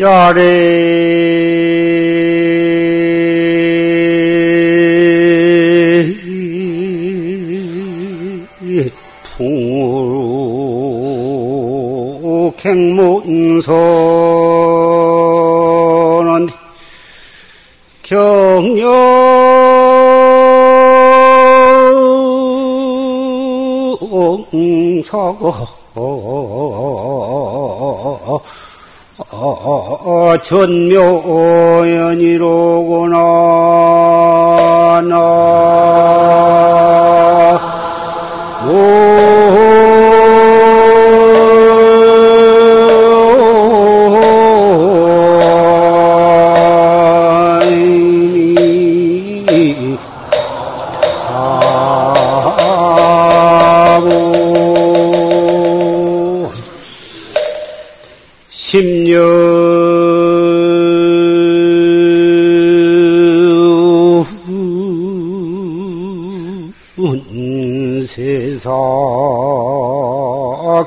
야래 풍객문선은 경영사고 전묘연이로구나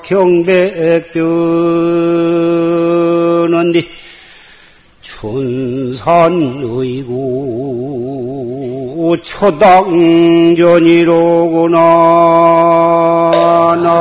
경백변은디 춘산의구 초당전이로구나. 나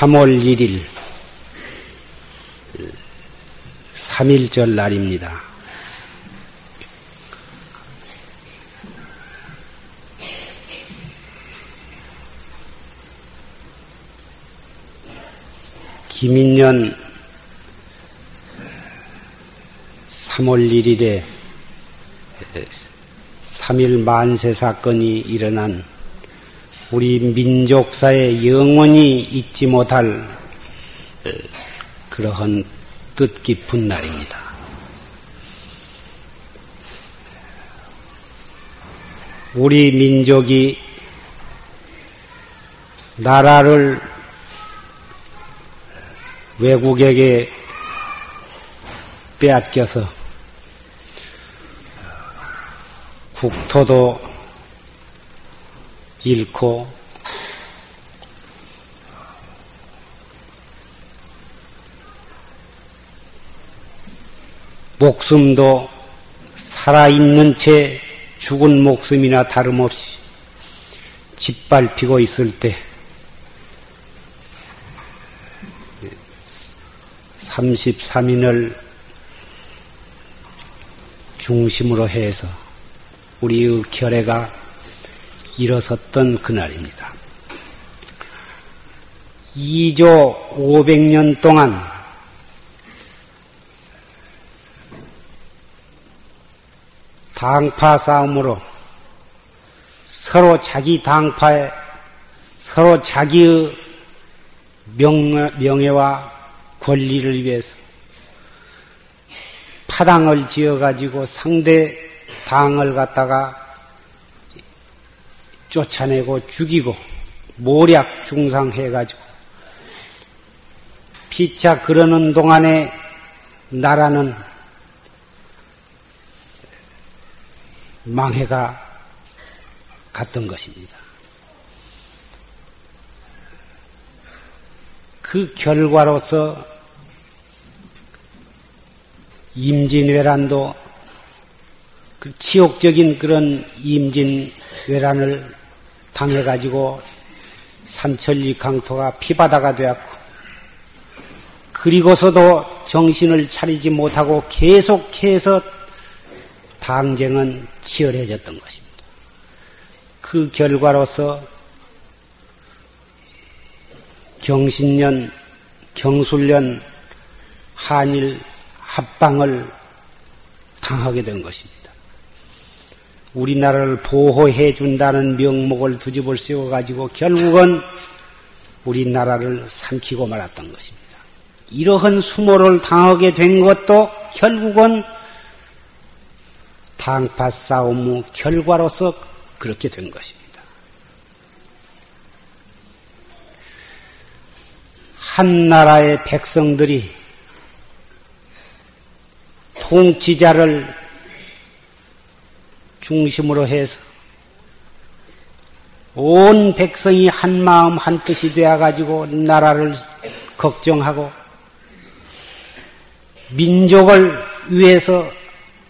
3월 1일 3일절 날입니다. 김인년 3월 1일에 3일 만세 사건이 일어난 우리 민족사에 영원히 잊지 못할 어, 그러한 뜻깊은 날입니다. 우리 민족이 나라를 외국에게 빼앗겨서 국토도 잃고 목숨도 살아있는 채 죽은 목숨이나 다름없이 짓밟히고 있을 때 33인을 중심으로 해서 우리의 결애가 일어섰던 그날입니다. 2조 500년 동안 당파 싸움으로 서로 자기 당파에 서로 자기의 명예, 명예와 권리를 위해서 파당을 지어가지고 상대 당을 갖다가 쫓아내고 죽이고 모략 중상해가지고 피차 그러는 동안에 나라는 망해가 갔던 것입니다. 그 결과로서 임진왜란도 그 지옥적인 그런 임진왜란을 당해가지고 삼천리 강토가 피바다가 되었고 그리고서도 정신을 차리지 못하고 계속해서 당쟁은 치열해졌던 것입니다. 그 결과로서 경신년, 경술년 한일 합방을 당하게 된 것입니다. 우리나라를 보호해 준다는 명목을 두집을 씌워가지고 결국은 우리나라를 삼키고 말았던 것입니다. 이러한 수모를 당하게 된 것도 결국은 당파 싸움의 결과로서 그렇게 된 것입니다. 한 나라의 백성들이 통치자를 중심으로 해서 온 백성이 한 마음 한 뜻이 되어 가지고 나라를 걱정하고 민족을 위해서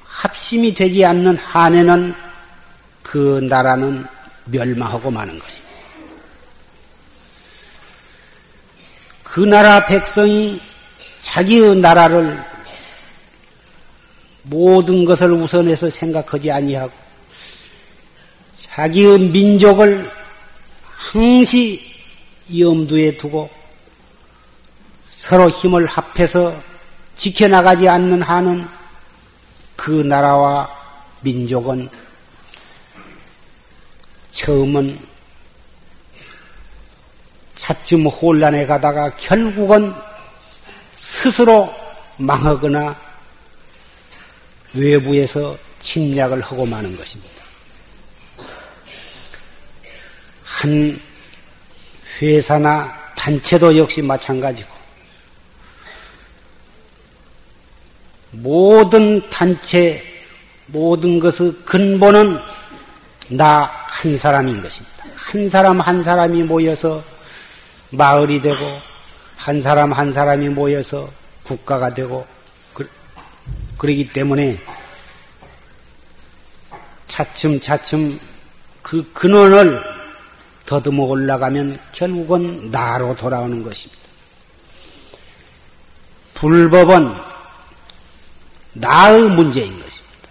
합심이 되지 않는 한에는 그 나라는 멸망하고 마는 것입니다. 그 나라 백성이 자기의 나라를 모든 것을 우선해서 생각하지 아니하고 자기의 민족을 항시 염두에 두고 서로 힘을 합해서 지켜나가지 않는 한은 그 나라와 민족은 처음은 차츰 혼란에 가다가 결국은 스스로 망하거나 외부에서 침략을 하고 마는 것입니다. 한 회사나 단체도 역시 마찬가지고 모든 단체, 모든 것의 근본은 나 한 사람인 것입니다. 한 사람 한 사람이 모여서 마을이 되고, 한 사람 한 사람이 모여서 국가가 되고, 그, 그러기 때문에 차츰차츰 그 근원을 더듬어 올라가면 결국은 나로 돌아오는 것입니다. 불법은 나의 문제인 것입니다.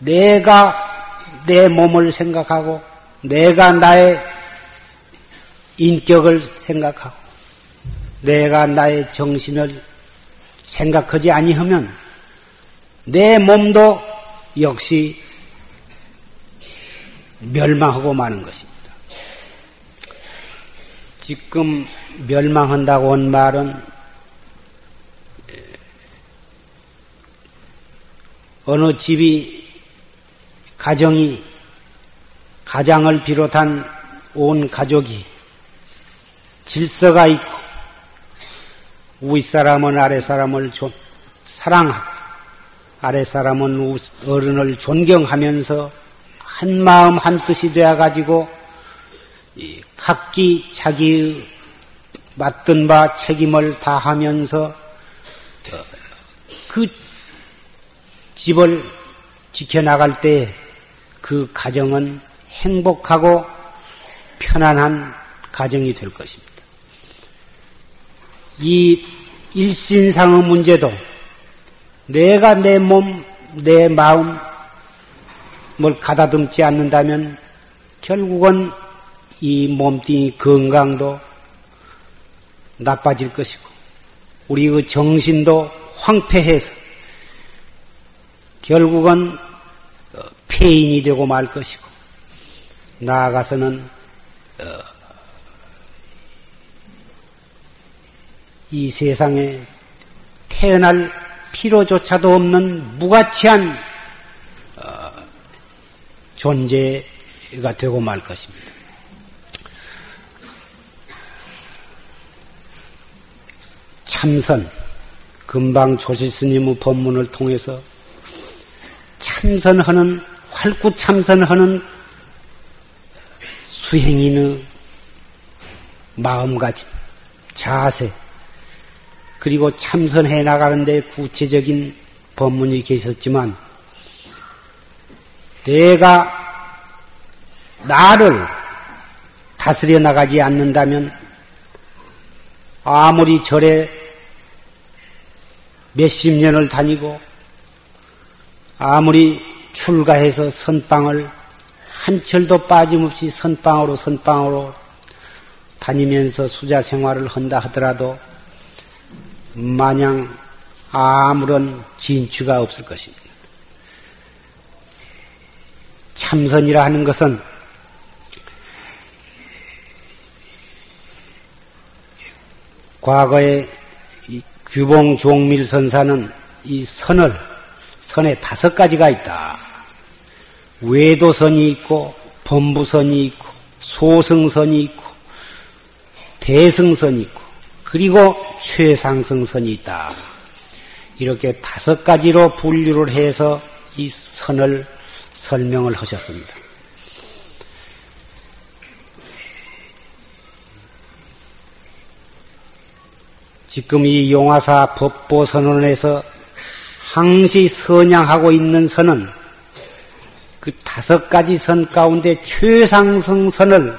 내가 내 몸을 생각하고 내가 나의 인격을 생각하고 내가 나의 정신을 생각하지 아니하면 내 몸도 역시 멸망하고 마는 것입니다. 지금 멸망한다고 한 말은 어느 집이 가정이 가장을 비롯한 온 가족이 질서가 있고 윗사람은 아랫사람을 사랑하고 아랫사람은 어른을 존경하면서 한 마음 한 뜻이 되어 가지고 각기 자기의 맡은 바 책임을 다하면서 어, 그 집을 지켜나갈 때 그 가정은 행복하고 편안한 가정이 될 것입니다. 이 일신상의 문제도 내가 내 몸, 내 마음을 가다듬지 않는다면 결국은 이 몸뚱이 건강도 나빠질 것이고 우리 의 정신도 황폐해서 결국은 어, 폐인이 되고 말 것이고 나아가서는 어, 이 세상에 태어날 필요조차도 없는 무가치한 어, 존재가 되고 말 것입니다. 참선, 금방 조실 스님의 법문을 통해서 참선하는 활구 참선하는 수행인의 마음가짐, 자세, 그리고 참선해 나가는데 구체적인 법문이 계셨지만 내가 나를 다스려 나가지 않는다면 아무리 절에 몇십 년을 다니고 아무리 출가해서 선방을 한 철도 빠짐없이 선방으로 선방으로 다니면서 수자 생활을 한다 하더라도 마냥 아무런 진취가 없을 것입니다. 참선이라 하는 것은 과거에 규봉 종밀 선사는 이 선을 선에 다섯 가지가 있다. 외도선이 있고 범부선이 있고 소승선이 있고 대승선이 있고 그리고 최상승선이 있다. 이렇게 다섯 가지로 분류를 해서 이 선을 설명을 하셨습니다. 지금 이 용화사 법보 선언에서 항시 선양하고 있는 선은 그 다섯 가지 선 가운데 최상승 선을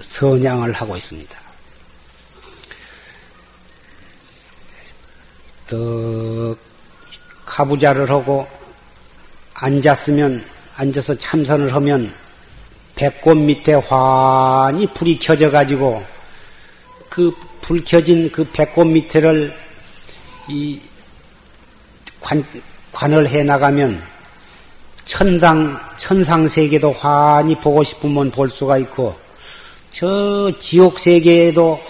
선양을 하고 있습니다. 또 가부자를 하고 앉았으면 앉아서 참선을 하면 배꼽 밑에 환히 불이 켜져 가지고 그 불 켜진 그 배꼽 밑에를 이 관, 관을 해 나가면 천상 천상 세계도 환히 보고 싶으면 볼 수가 있고 저 지옥 세계에도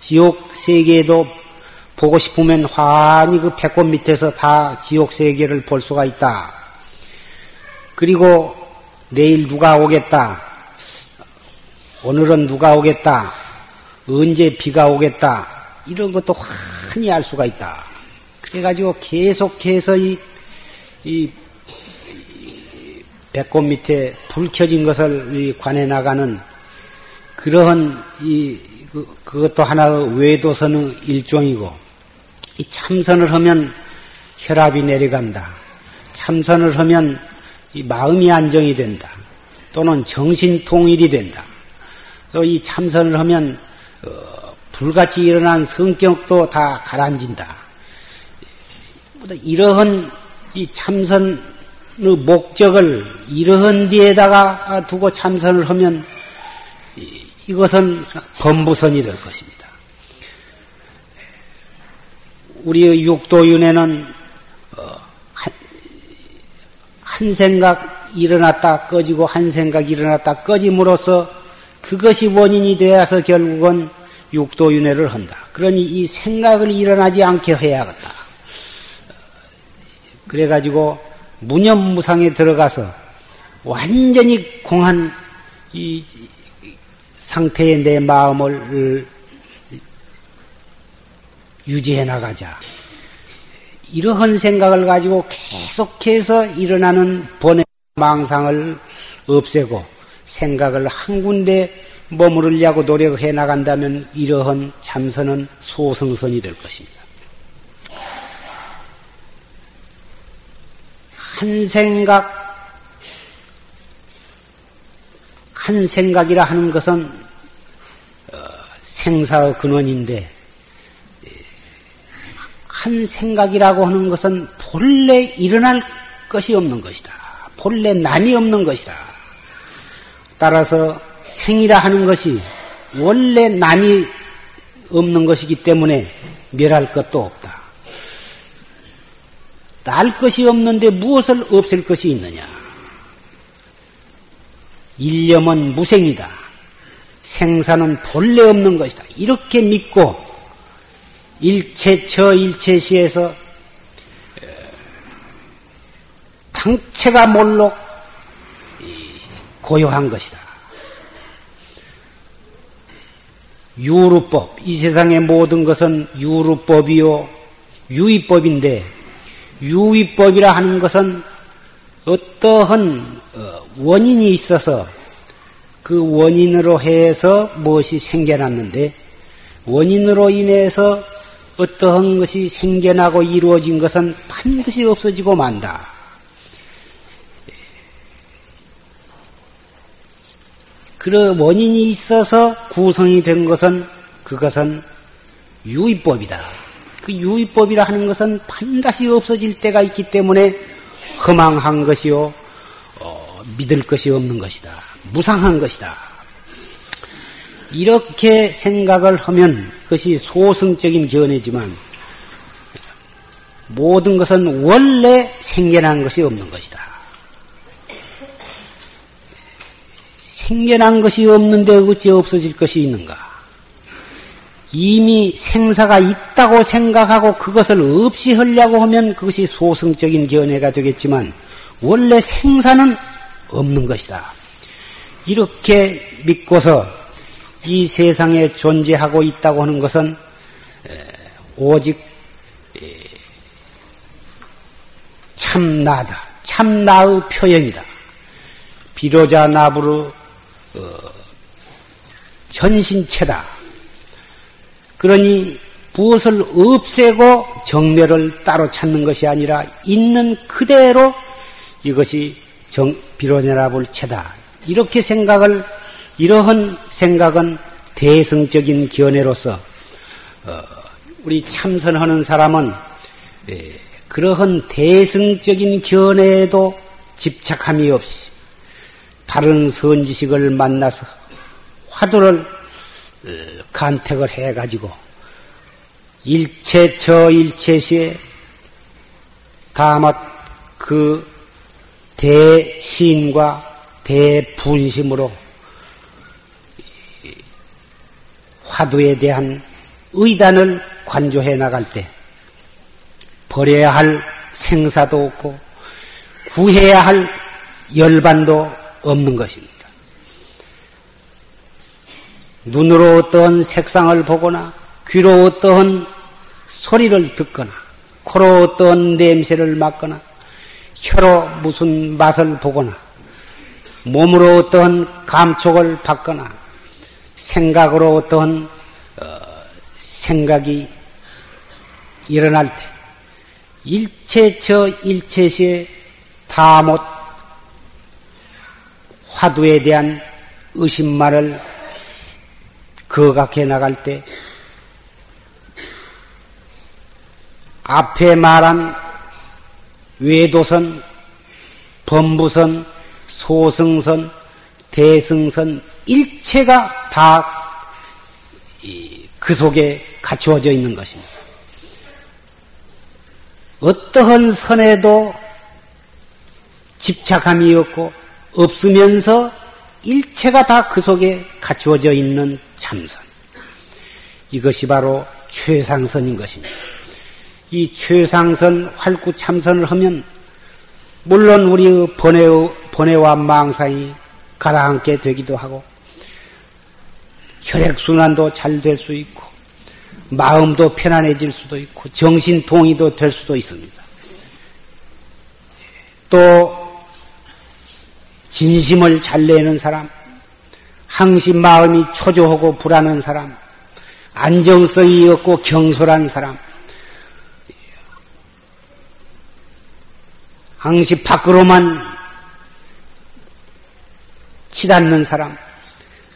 지옥 세계에도 보고 싶으면 환히 그 배꼽 밑에서 다 지옥 세계를 볼 수가 있다. 그리고 내일 누가 오겠다. 오늘은 누가 오겠다. 언제 비가 오겠다. 이런 것도 환히 알 수가 있다. 그래가지고 계속해서 이, 이, 배꼽 밑에 불 켜진 것을 관해 나가는 그러한 이, 그, 그것도 하나의 외도선의 일종이고, 이 참선을 하면 혈압이 내려간다. 참선을 하면 이 마음이 안정이 된다. 또는 정신 통일이 된다. 또 이 참선을 하면 어, 불같이 일어난 성격도 다 가라앉는다. 이러한 이 참선의 목적을 이러한 데에다가 두고 참선을 하면 이것은 범부선이 될 것입니다. 우리의 육도윤회는 어, 한 생각 일어났다 꺼지고 한 생각 일어났다 꺼짐으로써 그것이 원인이 되어서 결국은 육도윤회를 한다. 그러니 이 생각을 일어나지 않게 해야겠다. 그래가지고 무념무상에 들어가서 완전히 공한 이 상태의 내 마음을 유지해 나가자. 이러한 생각을 가지고 계속해서 일어나는 번외 망상을 없애고 생각을 한 군데 머무르려고 노력해 나간다면 이러한 참선은 소승선이 될 것입니다. 한 생각, 한 생각이라 하는 것은 어, 생사의 근원인데 한 생각이라고 하는 것은 본래 일어날 것이 없는 것이다. 본래 남이 없는 것이다. 따라서 생이라 하는 것이 원래 남이 없는 것이기 때문에 멸할 것도 없다. 날 것이 없는데 무엇을 없앨 것이 있느냐? 일념은 무생이다. 생사는 본래 없는 것이다. 이렇게 믿고 일체 처 일체시에서 당체가 몰록 고요한 것이다. 유루법, 이 세상의 모든 것은 유루법이요, 유의법인데, 유의법이라 하는 것은 어떠한 어, 원인이 있어서 그 원인으로 해서 무엇이 생겨났는데, 원인으로 인해서 어떠한 것이 생겨나고 이루어진 것은 반드시 없어지고 만다. 그런 원인이 있어서 구성이 된 것은 그것은 유의법이다. 그 유의법이라 하는 것은 반드시 없어질 때가 있기 때문에 허망한 것이요, 어, 믿을 것이 없는 것이다. 무상한 것이다. 이렇게 생각을 하면 그것이 소승적인 견해지만 모든 것은 원래 생겨난 것이 없는 것이다. 생겨난 것이 없는데 어찌 없어질 것이 있는가? 이미 생사가 있다고 생각하고 그것을 없이 하려고 하면 그것이 소승적인 견해가 되겠지만 원래 생사는 없는 것이다. 이렇게 믿고서 이 세상에 존재하고 있다고 하는 것은 오직 참나다. 참나의 표현이다. 비로자 나부르 어, 전신체다. 그러니 무엇을 없애고 정멸을 따로 찾는 것이 아니라 있는 그대로 이것이 정, 비로자나불 체다. 이렇게 생각을 이러한 생각은 대승적인 견해로서 어, 우리 참선하는 사람은 예, 그러한 대승적인 견해에도 집착함이 없이 바른 선지식을 만나서 화두를 어, 간택을 해가지고 일체 저 일체시에 다만 그 대시인과 대분심으로 화두에 대한 의단을 관조해 나갈 때 버려야 할 생사도 없고 구해야 할 열반도 없는 것입니다. 눈으로 어떤 색상을 보거나 귀로 어떤 소리를 듣거나 코로 어떤 냄새를 맡거나 혀로 무슨 맛을 보거나 몸으로 어떤 감촉을 받거나 생각으로 어떤 어, 생각이 일어날 때 일체처 일체시에 다못 화두에 대한 의심만을 거각해 나갈 때 앞에 말한 외도선, 범부선, 소승선, 대승선 일체가 다 그 속에 갖추어져 있는 것입니다. 어떠한 선에도 집착함이 없고 없으면서 일체가 다 그 속에 갖추어져 있는 참선. 이것이 바로 최상선인 것입니다. 이 최상선 활구 참선을 하면 물론 우리의 번뇌, 번뇌와 망상이 가라앉게 되기도 하고 혈액순환도 잘 될 수 있고 마음도 편안해질 수도 있고 정신 동의도 될 수도 있습니다. 또 진심을 잘 내는 사람, 항시 마음이 초조하고 불안한 사람, 안정성이 없고 경솔한 사람, 항시 밖으로만 치닫는 사람,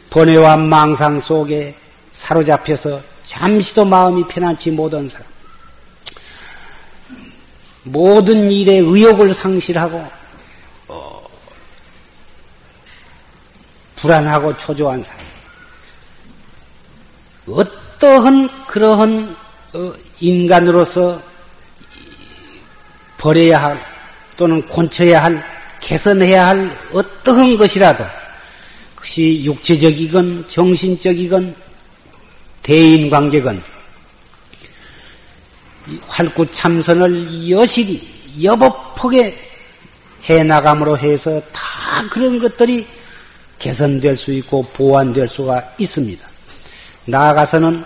번뇌와 망상 속에 사로잡혀서 잠시도 마음이 편안치 못한 사람, 모든 일에 의욕을 상실하고 불안하고 초조한 사람, 어떠한 그러한 어, 인간으로서 버려야 할 또는 곤쳐야 할, 개선해야 할 어떠한 것이라도 그것이 육체적이건 정신적이건 대인 관계건 활구 참선을 여실히 여법하게 해나감으로 해서 다 그런 것들이 개선될 수 있고 보완될 수가 있습니다. 나아가서는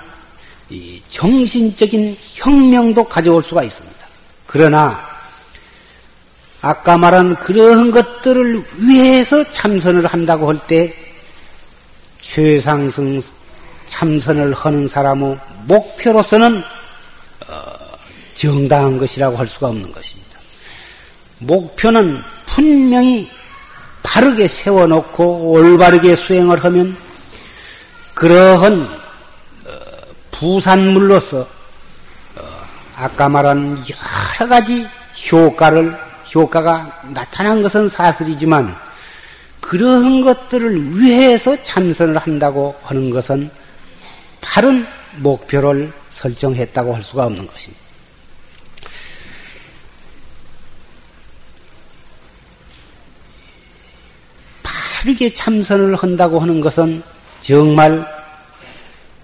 정신적인 혁명도 가져올 수가 있습니다. 그러나 아까 말한 그러한 것들을 위해서 참선을 한다고 할 때 최상승 참선을 하는 사람의 목표로서는 어, 정당한 것이라고 할 수가 없는 것입니다. 목표는 분명히 바르게 세워놓고 올바르게 수행을 하면 그러한 어, 부산물로서 어, 아까 말한 여러 가지 효과를 효과가 나타난 것은 사실이지만 그러한 것들을 위해서 참선을 한다고 하는 것은 바른 목표를 설정했다고 할 수가 없는 것입니다. 바르게 참선을 한다고 하는 것은 정말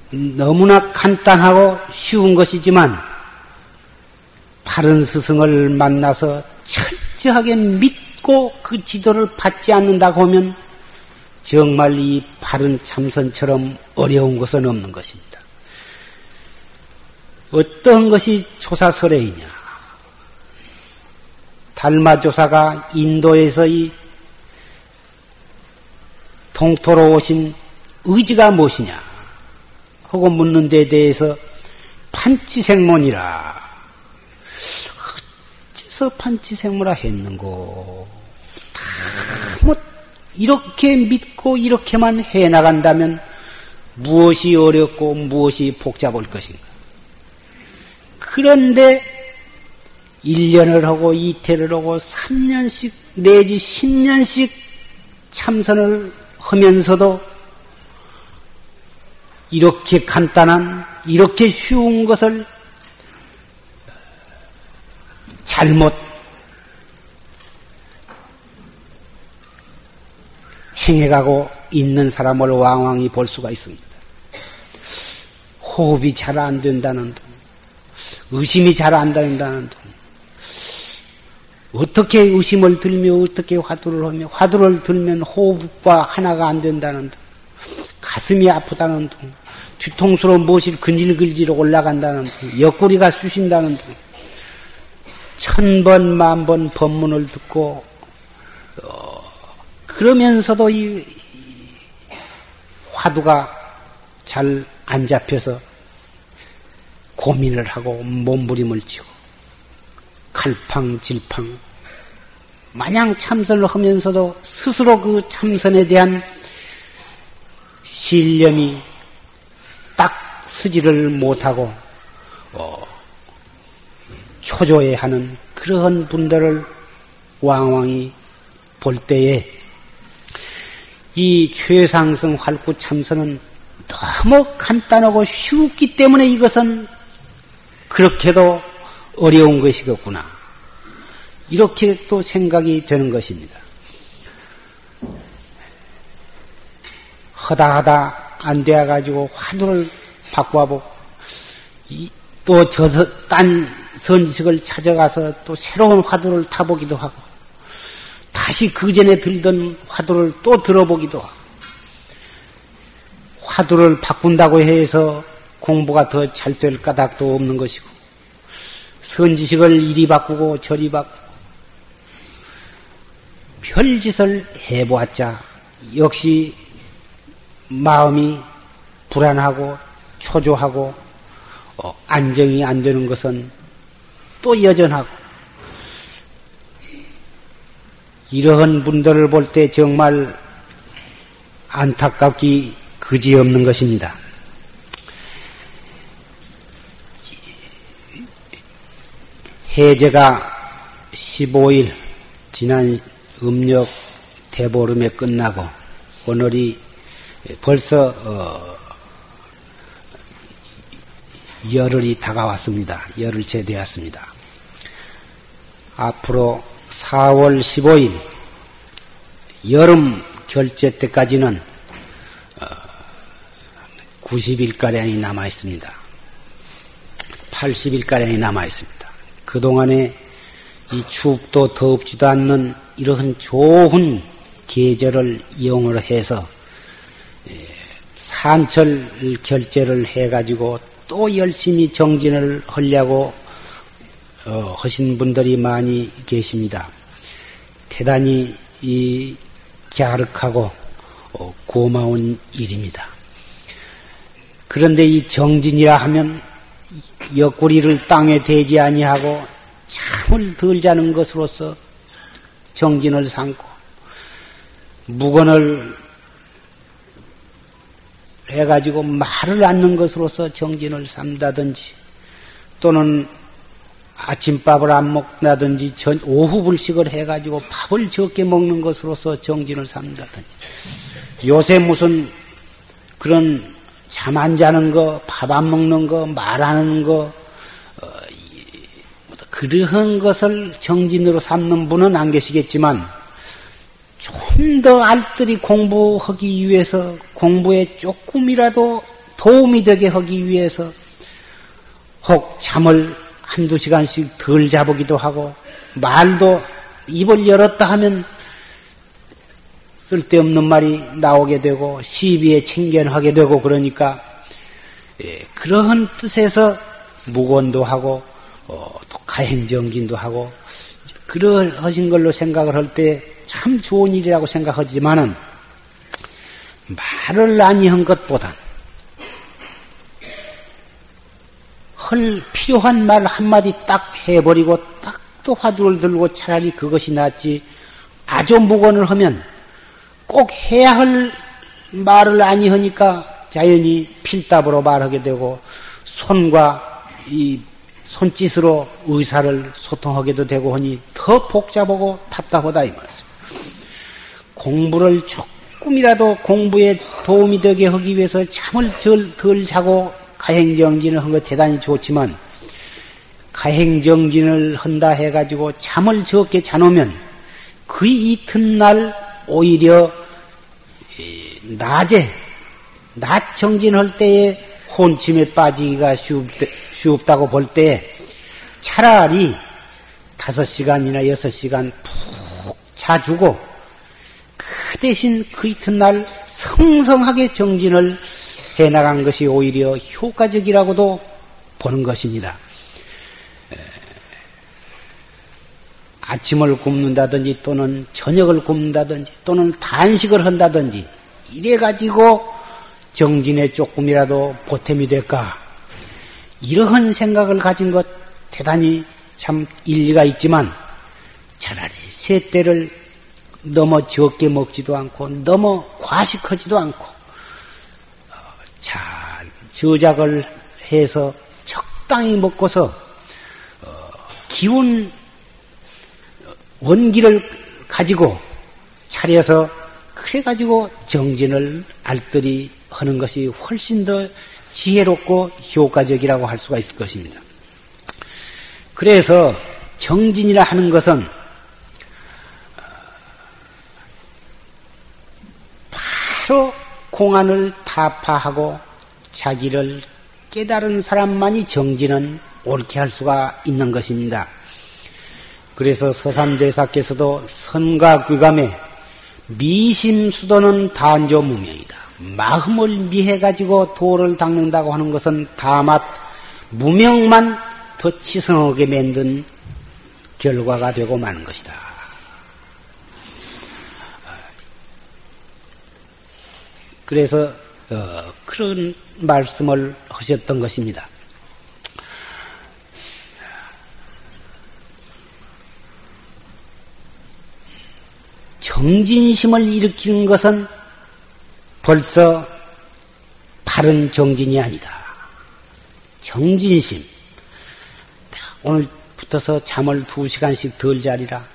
너무나 간단하고 쉬운 것이지만 바른 스승을 만나서 철저하게 믿고 그 지도를 받지 않는다고 하면 정말 이 바른 참선처럼 어려운 것은 없는 것입니다. 어떤 것이 조사설레이냐? 달마조사가 인도에서 이 동토로 오신 의지가 무엇이냐? 하고 묻는 데 대해서 판치생문이라. 어째서 판치생문라 했는고? 다뭐 이렇게 믿고 이렇게만 해 나간다면 무엇이 어렵고 무엇이 복잡할 것인가? 그런데 1년을 하고 이태를 하고 3년씩 내지 10년씩 참선을 하면서도 이렇게 간단한, 이렇게 쉬운 것을 잘못 행해가고 있는 사람을 왕왕히 볼 수가 있습니다. 호흡이 잘 안 된다는 등, 의심이 잘 안 된다는 등, 어떻게 의심을 들며 어떻게 화두를 하며 화두를 들면 호흡과 하나가 안 된다는 등, 가슴이 아프다는 등, 뒤통수로 무엇이 근질근질 올라간다는 등, 옆구리가 쑤신다는 등, 천번 만번 법문을 듣고 어, 그러면서도 이 화두가 잘 안 잡혀서 고민을 하고 몸부림을 치고 칼팡질팡 마냥 참선을 하면서도 스스로 그 참선에 대한 신념이 딱 쓰지를 못하고 어, 초조해하는 그러한 분들을 왕왕히 볼 때에 이 최상승 활구 참선은 너무 간단하고 쉽기 때문에 이것은 그렇게도 어려운 것이겠구나. 이렇게 또 생각이 되는 것입니다. 하다 하다 안 되어가지고 화두를 바꿔보고, 또 저서, 딴 선지식을 찾아가서 또 새로운 화두를 타보기도 하고, 다시 그 전에 들던 화두를 또 들어보기도 하고, 화두를 바꾼다고 해서 공부가 더 잘 될 까닭도 없는 것이고, 선지식을 이리 바꾸고 저리 바꾸고, 별짓을 해보았자 역시 마음이 불안하고 초조하고 어, 안정이 안 되는 것은 또 여전하고 이러한 분들을 볼 때 정말 안타깝기 그지없는 것입니다. 해제가 15일 지난 음력 대보름에 끝나고 오늘이 벌써 어, 열흘이 다가왔습니다. 열흘째 되었습니다. 앞으로 4월 15일 여름 결제 때까지는 90일가량이 남아 있습니다. 80일가량이 남아 있습니다. 그동안에 이 춥도 더웁지도 않는 이러한 좋은 계절을 이용을 해서 예, 산철 결제를 해가지고 또 열심히 정진을 하려고 어, 하신 분들이 많이 계십니다. 대단히 이 갸륵하고 어, 고마운 일입니다. 그런데 이 정진이라 하면 옆구리를 땅에 대지 아니하고 잠을 덜 자는 것으로서 정진을 삼고 무건을 해가지고 말을 않는 것으로서 정진을 삼다든지 또는 아침밥을 안 먹다든지 전, 오후 불식을 해가지고 밥을 적게 먹는 것으로서 정진을 삼다든지 요새 무슨 그런 잠 안 자는 거, 밥 안 먹는 거, 말안 하는 거, 어, 그러한 것을 정진으로 삼는 분은 안 계시겠지만 좀 더 알뜰히 공부하기 위해서 공부에 조금이라도 도움이 되게 하기 위해서 혹 잠을 한두 시간씩 덜 자보기도 하고 말도 입을 열었다 하면 쓸데없는 말이 나오게 되고 시비에 챙견하게 되고 그러니까 예, 그러한 뜻에서 무건도 하고 어, 또 가행정진도 하고 그러하신 걸로 생각을 할 때 참 좋은 일이라고 생각하지만은 말을 아니한 것보단 헐 필요한 말 한마디 딱 해버리고 딱 또 화두를 들고 차라리 그것이 낫지 아주 무건을 하면 꼭 해야 할 말을 아니 하니까 자연히 필답으로 말하게 되고 손과 이 손짓으로 의사를 소통하게도 되고 하니 더 복잡하고 답답하다 이 말씀. 공부를 조금이라도 공부에 도움이 되게 하기 위해서 잠을 덜, 덜 자고 가행정진을 한것 대단히 좋지만 가행정진을 한다 해가지고 잠을 적게 자놓으면 그 이튿날 오히려 낮에 낮 정진할 때에 혼침에 빠지기가 쉽 다고 볼 때 차라리 다섯 시간이나 여섯 시간 푹 자주고 그 대신 그 이튿날 성성하게 정진을 해나간 것이 오히려 효과적이라고도 보는 것입니다. 아침을 굶는다든지 또는 저녁을 굶는다든지 또는 단식을 한다든지 이래 가지고 정진에 조금이라도 보탬이 될까 이러한 생각을 가진 것 대단히 참 일리가 있지만 차라리 세 때를 너무 적게 먹지도 않고 너무 과식하지도 않고 어, 잘 저작을 해서 적당히 먹고서 어, 기운 원기를 가지고 차려서 그래 가지고 정진을 알뜰히 하는 것이 훨씬 더 지혜롭고 효과적이라고 할 수가 있을 것입니다. 그래서 정진이라 하는 것은 바로 공안을 타파하고 자기를 깨달은 사람만이 정진은 옳게 할 수가 있는 것입니다. 그래서 서산대사께서도 선가귀감에 미심수도는 단조무명이다. 마음을 미해 가지고 도를 닦는다고 하는 것은 다만 무명만 더 치성하게 만든 결과가 되고 마는 것이다. 그래서 어, 그런 말씀을 하셨던 것입니다. 정진심을 일으키는 것은 벌써 바른 정진이 아니다. 정진심. 오늘부터서 잠을 두 시간씩 덜 자리라.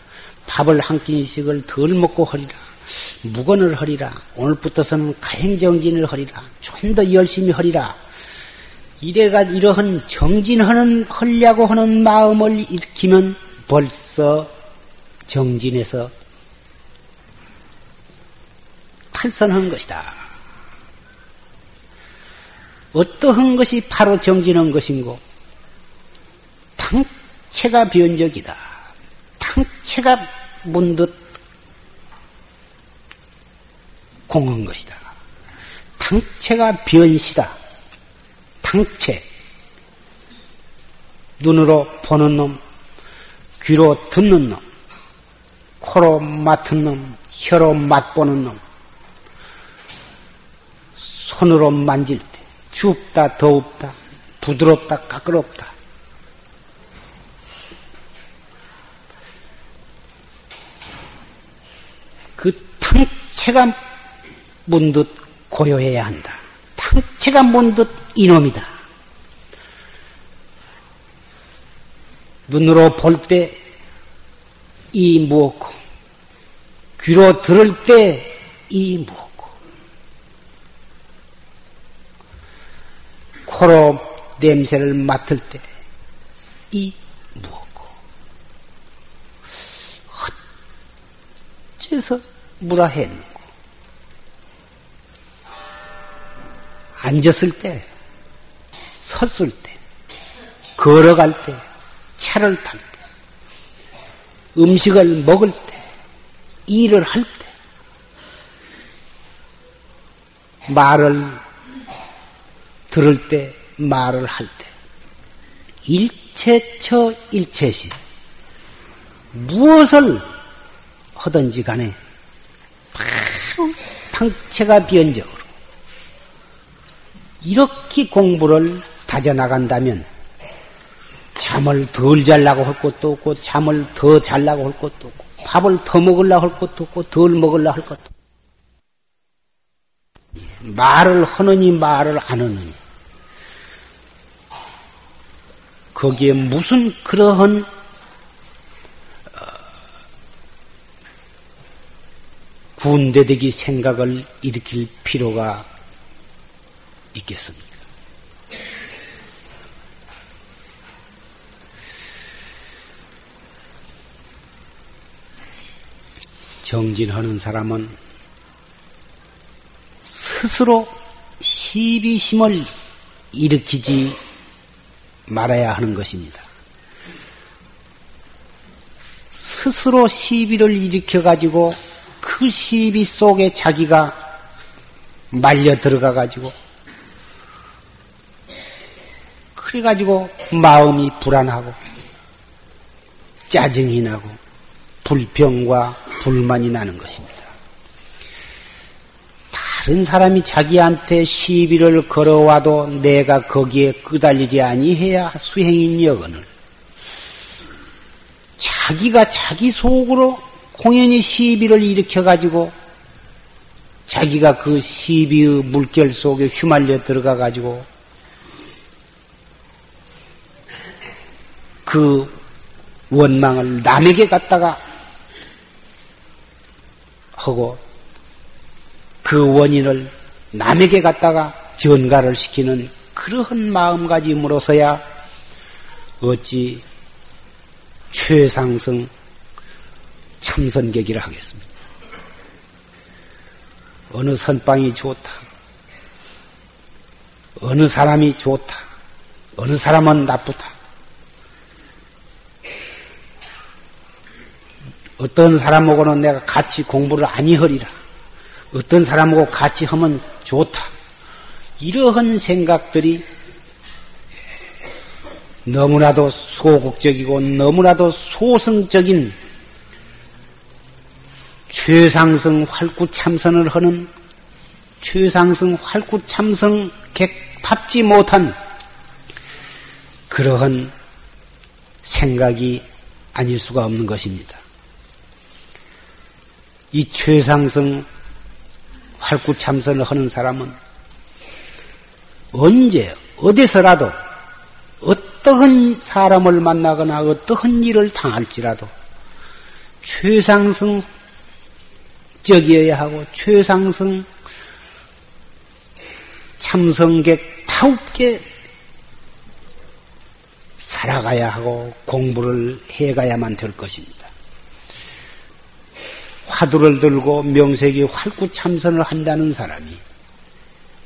밥을 한 끼씩을 덜 먹고 허리라. 무건을 허리라. 오늘부터서는 가행정진을 허리라. 좀 더 열심히 허리라. 이래가 이러한 정진하는 하려고 하는 마음을 일으키면 벌써 정진에서 탈선한 것이다. 어떠한 것이 바로 정진한 것인고? 탕체가 변적이다. 탕체가 문득 공한 것이다. 탕체가 변시다. 탕체. 눈으로 보는 놈, 귀로 듣는 놈, 코로 맡은 놈, 혀로 맛보는 놈, 손으로 만질 때 춥다, 더웁다, 부드럽다, 까끄럽다. 그 탕체가 문득 고요해야 한다. 탕체가 문득 이놈이다. 눈으로 볼 때 이 무엇고, 귀로 들을 때 이 무엇고, 코로 냄새를 맡을 때 이 무엇고? 어째서 무라했는고? 앉았을 때, 섰을 때, 걸어갈 때, 차를 탈 때, 음식을 먹을 때, 일을 할 때, 말을 들을 때, 말을 할 때, 일체처 일체시, 무엇을 하든지 간에, 바로 당체가 변적으로, 이렇게 공부를 다져나간다면, 잠을 덜 잘라고 할 것도 없고, 잠을 더 잘라고 할 것도 없고, 밥을 더 먹으려고 할 것도 없고, 덜 먹으려고 할 것도 없고. 말을 하느니 말을 안 하느니. 거기에 무슨 그러한 어, 군대되기 생각을 일으킬 필요가 있겠습니까? 정진하는 사람은 스스로 시비심을 일으키지 말아야 하는 것입니다. 스스로 시비를 일으켜 가지고 그 시비 속에 자기가 말려 들어가 가지고 그래 가지고 마음이 불안하고 짜증이 나고 불평과 불만이 나는 것입니다. 다른 사람이 자기한테 시비를 걸어와도 내가 거기에 끄달리지 아니해야 수행인 여건을. 자기가 자기 속으로 공연히 시비를 일으켜 가지고 자기가 그 시비의 물결 속에 휘말려 들어가 가지고 그 원망을 남에게 갖다가 하고 그 원인을 남에게 갖다가 전가를 시키는 그러한 마음가짐으로서야 어찌 최상승 참선객이라 하겠습니다. 어느 선방이 좋다. 어느 사람이 좋다. 어느 사람은 나쁘다. 어떤 사람하고는 내가 같이 공부를 아니 하리라. 어떤 사람하고 같이 하면 좋다. 이러한 생각들이 너무나도 소극적이고 너무나도 소승적인 최상승 활구참선을 하는 최상승 활구참성 객답지 못한 그러한 생각이 아닐 수가 없는 것입니다. 이 최상승 활구 참선을 하는 사람은 언제 어디서라도 어떠한 사람을 만나거나 어떠한 일을 당할지라도 최상승 적이어야 하고 최상승 참성객 타웁게 살아가야 하고 공부를 해가야만 될 것입니다. 화두를 들고 명색이 활구참선을 한다는 사람이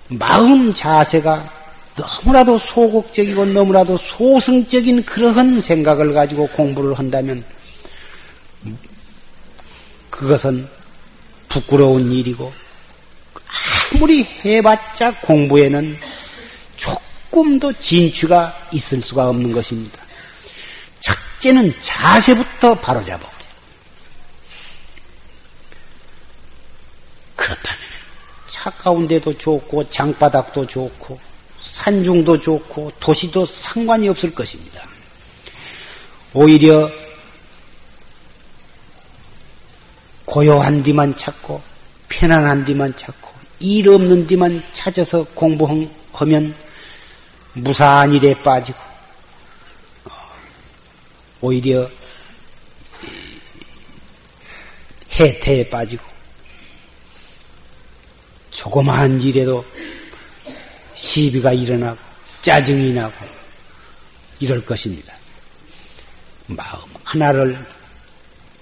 마음 자세가 너무나도 소극적이고 너무나도 소승적인 그러한 생각을 가지고 공부를 한다면 그것은 부끄러운 일이고 아무리 해봤자 공부에는 조금도 진취가 있을 수가 없는 것입니다. 첫째는 자세부터 바로잡아. 그렇다면 차 가운데도 좋고 장바닥도 좋고 산중도 좋고 도시도 상관이 없을 것입니다. 오히려 고요한 뒤만 찾고 편안한 뒤만 찾고 일 없는 뒤만 찾아서 공부하면 무사한 일에 빠지고 오히려 해태에 빠지고 조그마한 일에도 시비가 일어나고 짜증이 나고 이럴 것입니다. 마음 하나를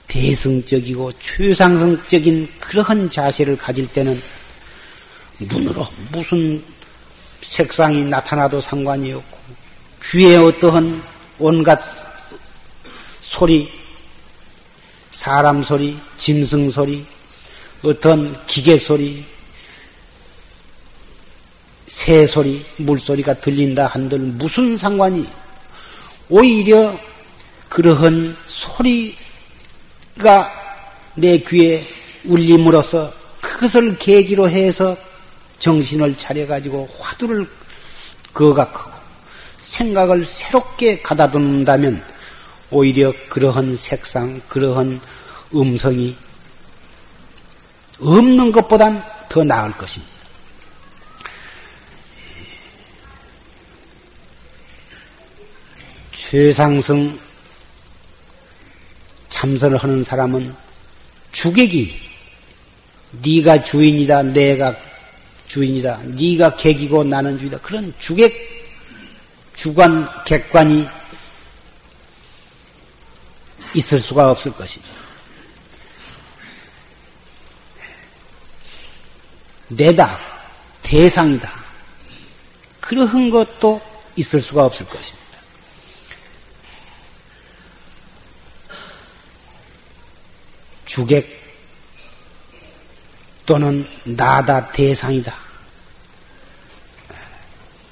대승적이고 최상승적인 그러한 자세를 가질 때는 눈으로 무슨 색상이 나타나도 상관이 없고 귀에 어떠한 온갖 소리, 사람 소리, 짐승 소리, 어떤 기계 소리, 새 소리, 물소리가 들린다 한들 무슨 상관이 오히려 그러한 소리가 내 귀에 울림으로써 그것을 계기로 해서 정신을 차려가지고 화두를 거각하고 생각을 새롭게 가다듬는다면 오히려 그러한 색상, 그러한 음성이 없는 것보단 더 나을 것입니다. 최상승 참선을 하는 사람은 주객이 네가 주인이다 내가 주인이다 네가 객이고 나는 주이다 그런 주객 주관 객관이 있을 수가 없을 것입니다. 내다 대상이다 그러한 것도 있을 수가 없을 것입니다. 주객 또는 나다 대상이다.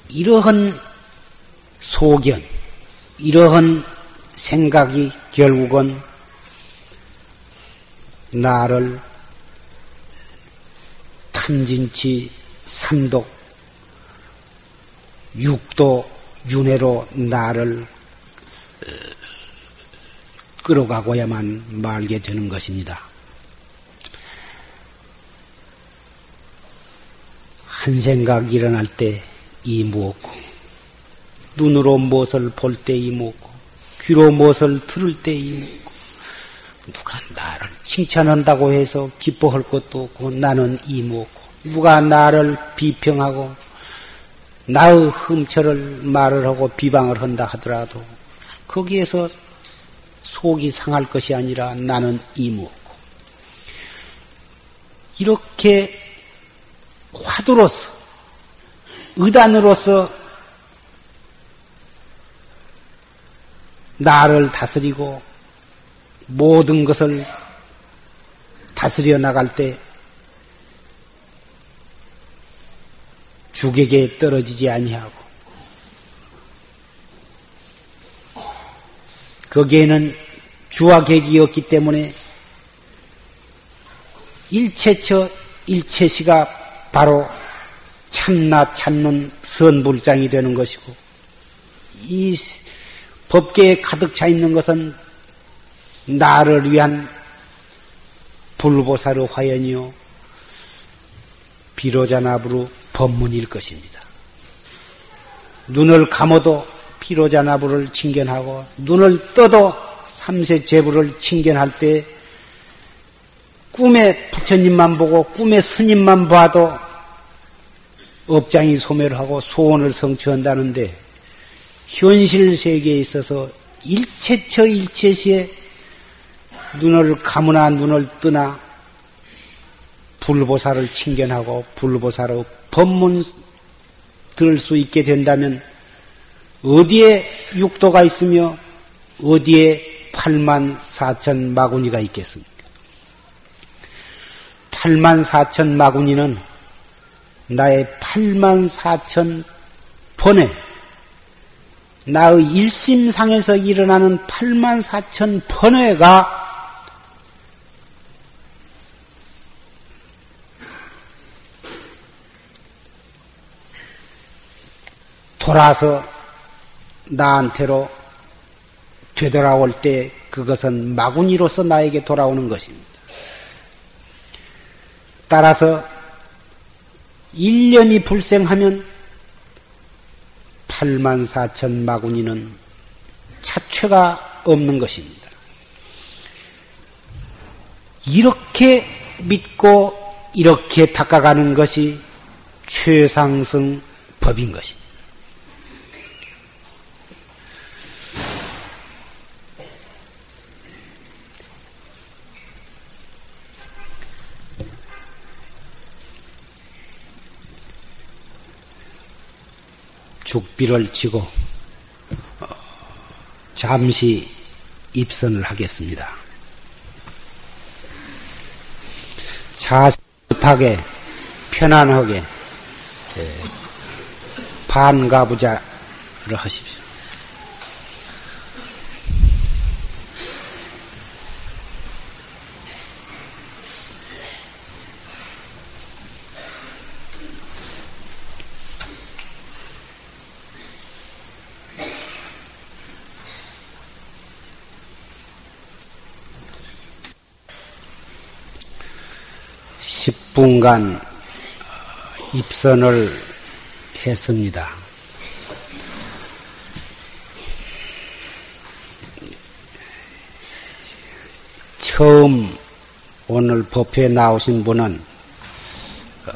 이러한 소견, 이러한 생각이 결국은 나를 탐진치 삼독 육도 윤회로 나를 끌어가고야만 말게 되는 것입니다. 한 생각 일어날 때 이 무엇고, 눈으로 무엇을 볼 때 이 무엇고, 귀로 무엇을 들을 때 이 무엇고, 누가 나를 칭찬한다고 해서 기뻐할 것도 없고, 나는 이 무엇고, 누가 나를 비평하고, 나의 흠처를 말을 하고 비방을 한다 하더라도, 거기에서 속이 상할 것이 아니라 나는 이무었고 이렇게 화두로서 의단으로서 나를 다스리고 모든 것을 다스려 나갈 때 죽에게 떨어지지 아니하고 거기에는 주와 객이었기 때문에 일체처 일체시가 바로 참나 찾는 선불장이 되는 것이고 이 법계에 가득 차 있는 것은 나를 위한 불보사의 화연이요 비로자나부로 법문일 것입니다. 눈을 감아도 피로자나부를 칭견하고 눈을 떠도 삼세 제부를 칭견할 때 꿈에 부처님만 보고 꿈에 스님만 봐도 업장이 소멸 하고 소원을 성취한다는데 현실 세계에 있어서 일체처 일체시에 눈을 감으나 눈을 뜨나 불보사를 칭견하고 불보사로 법문 들을 수 있게 된다면 어디에 육도가 있으며 어디에 8만 4천 마구니가 있겠습니까? 8만 4천 마구니는 나의 8만 4천 번에 나의 일심상에서 일어나는 8만 4천 번회가 돌아서 나한테로 되돌아올 때 그것은 마구니로서 나에게 돌아오는 것입니다. 따라서 일념이 불생하면 8만 4천 마구니는 차체가 없는 것입니다. 이렇게 믿고 이렇게 닦아가는 것이 최상승 법인 것입니다. 죽비를 치고 어, 잠시 입선을 하겠습니다. 자세하게 편안하게 예, 반가부자를 하십시오. 분간 입선을 했습니다. 처음 오늘 법회에 나오신 분은 어,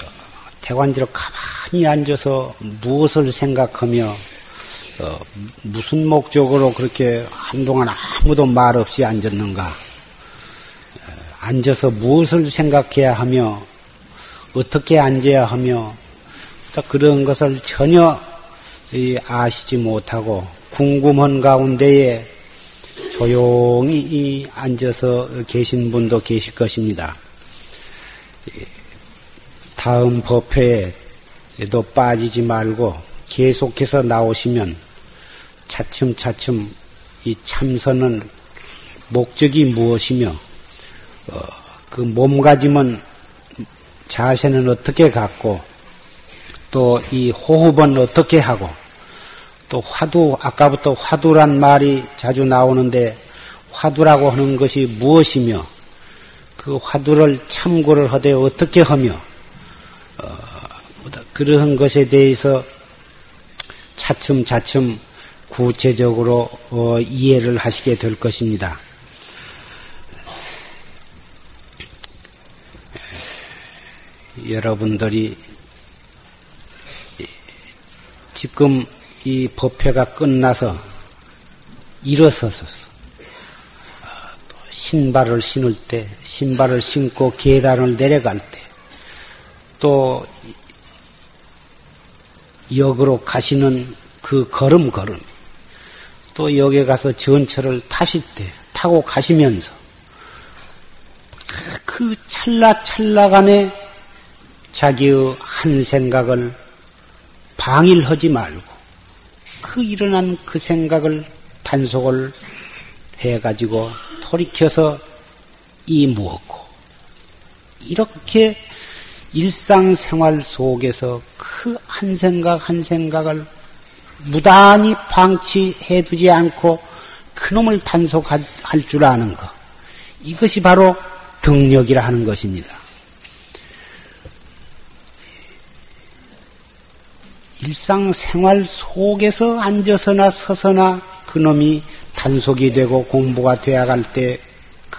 대관지로 가만히 앉아서 무엇을 생각하며 어, 무슨 목적으로 그렇게 한동안 아무도 말 없이 앉았는가? 어, 앉아서 무엇을 생각해야 하며 어떻게 앉아야 하며 그런 것을 전혀 아시지 못하고 궁금한 가운데에 조용히 앉아서 계신 분도 계실 것입니다. 다음 법회에도 빠지지 말고 계속해서 나오시면 차츰차츰 이 참선은 목적이 무엇이며 어, 그 몸가짐은 자세는 어떻게 갖고 또 이 호흡은 어떻게 하고 또 화두 아까부터 화두란 말이 자주 나오는데 화두라고 하는 것이 무엇이며 그 화두를 참고를 하되 어떻게 하며 어, 그러한 것에 대해서 차츰차츰 구체적으로 어, 이해를 하시게 될 것입니다. 여러분들이 지금 이 법회가 끝나서 일어서서. 신발을 신을 때, 신발을 신고 계단을 내려갈 때, 또 역으로 가시는 그 걸음 걸음, 또 역에 가서 전철을 타실 때, 타고 가시면서 그 찰나찰나 간에 자기의 한 생각을 방일하지 말고 그 일어난 그 생각을 단속을 해가지고 돌이켜서 이 무엇고 이렇게 일상생활 속에서 그 한 생각 한 생각을 무단히 방치해 두지 않고 그놈을 단속할 줄 아는 것 이것이 바로 등력이라 하는 것입니다. 일상생활 속에서 앉아서나 서서나 그놈이 단속이 되고 공부가 되어갈 때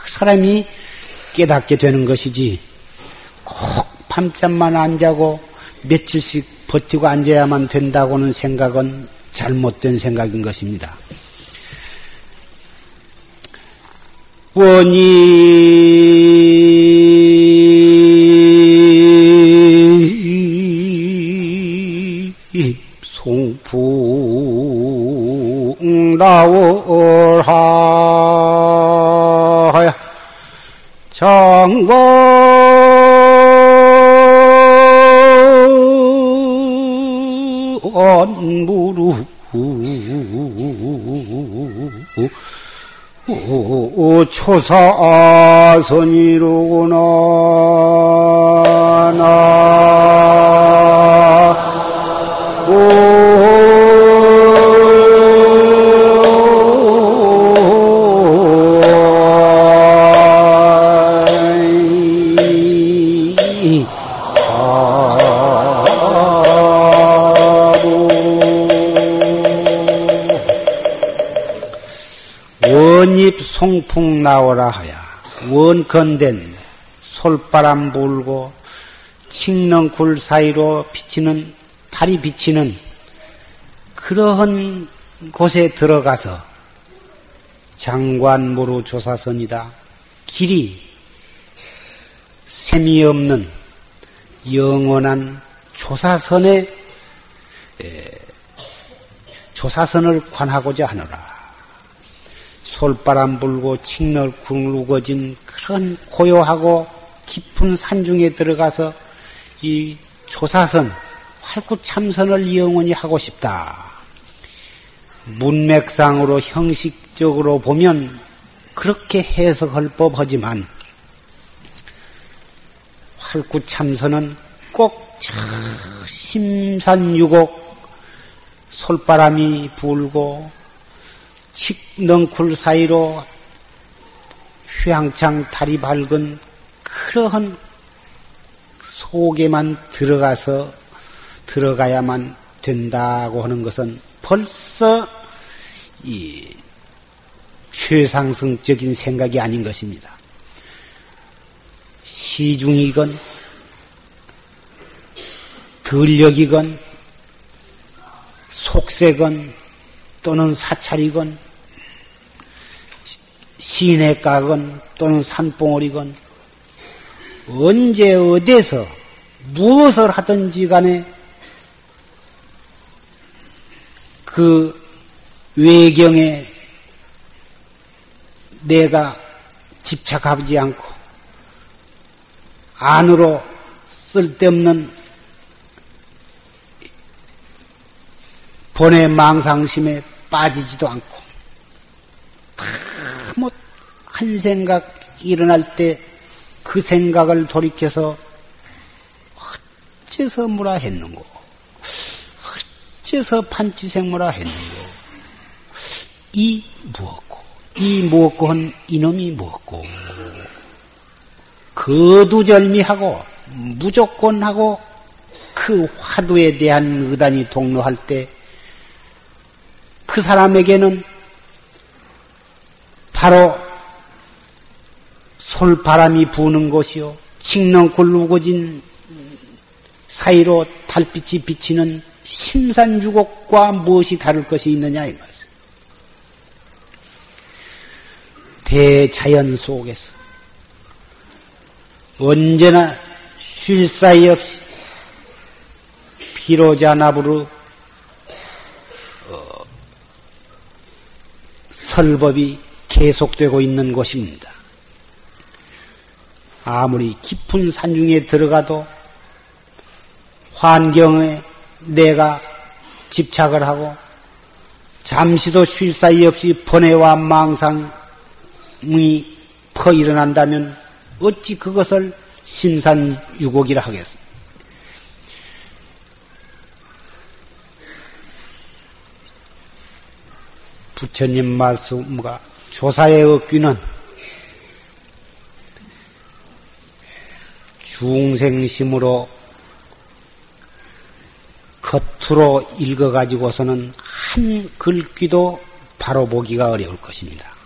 그 사람이 깨닫게 되는 것이지 꼭 밤잠만 안 자고 며칠씩 버티고 앉아야만 된다고는 생각은 잘못된 생각인 것입니다. 원이 나오라 장관 무루 초사선이로구나 나 나오라 하야 원건된 솔바람 불고 칡렁굴 사이로 비치는 달이 비치는 그러한 곳에 들어가서 장관무루 조사선이다. 길이 셈이 없는 영원한 조사선에 조사선을 관하고자 하노라. 솔바람 불고 굵어진 그런 고요하고 깊은 산중에 들어가서 이 조사선, 활구참선을 영원히 하고 싶다. 문맥상으로 형식적으로 보면 그렇게 해석할 법하지만 활구참선은 꼭 심산유곡 솔바람이 불고 칡넝쿨 사이로 휘황창 달이 밝은 그러한 속에만 들어가서 들어가야만 된다고 하는 것은 벌써 이 최상승적인 생각이 아닌 것입니다. 시중이건 들력이건 속세건 또는 사찰이건 시내 가건 또는 산봉오리건 언제 어디서 무엇을 하든지 간에 그 외경에 내가 집착하지 않고 안으로 쓸데없는 본의 망상심에 빠지지도 않고 뭐 한 생각 일어날 때 그 생각을 돌이켜서 어째서 뭐라 했는고? 어째서 판치생뭐라 했는고? 이 무엇고? 이 무엇고 한 이놈이 무엇고? 거두절미하고 무조건하고 그 화두에 대한 의단이 동로할 때 그 사람에게는 바로 솔바람이 부는 곳이요 칭렁굴 우거진 사이로 달빛이 비치는 심산유곡과 무엇이 다를 것이 있느냐 이 말씀. 대자연 속에서 언제나 쉴 사이 없이 피로자 나부로 어, 설법이 계속되고 있는 곳입니다. 아무리 깊은 산중에 들어가도 환경에 내가 집착을 하고 잠시도 쉴 사이 없이 번뇌와 망상이 퍼 일어난다면 어찌 그것을 심산유곡이라 하겠습니까? 부처님 말씀과 조사의 얻기는 중생심으로 겉으로 읽어가지고서는 한 글귀도 바로 보기가 어려울 것입니다.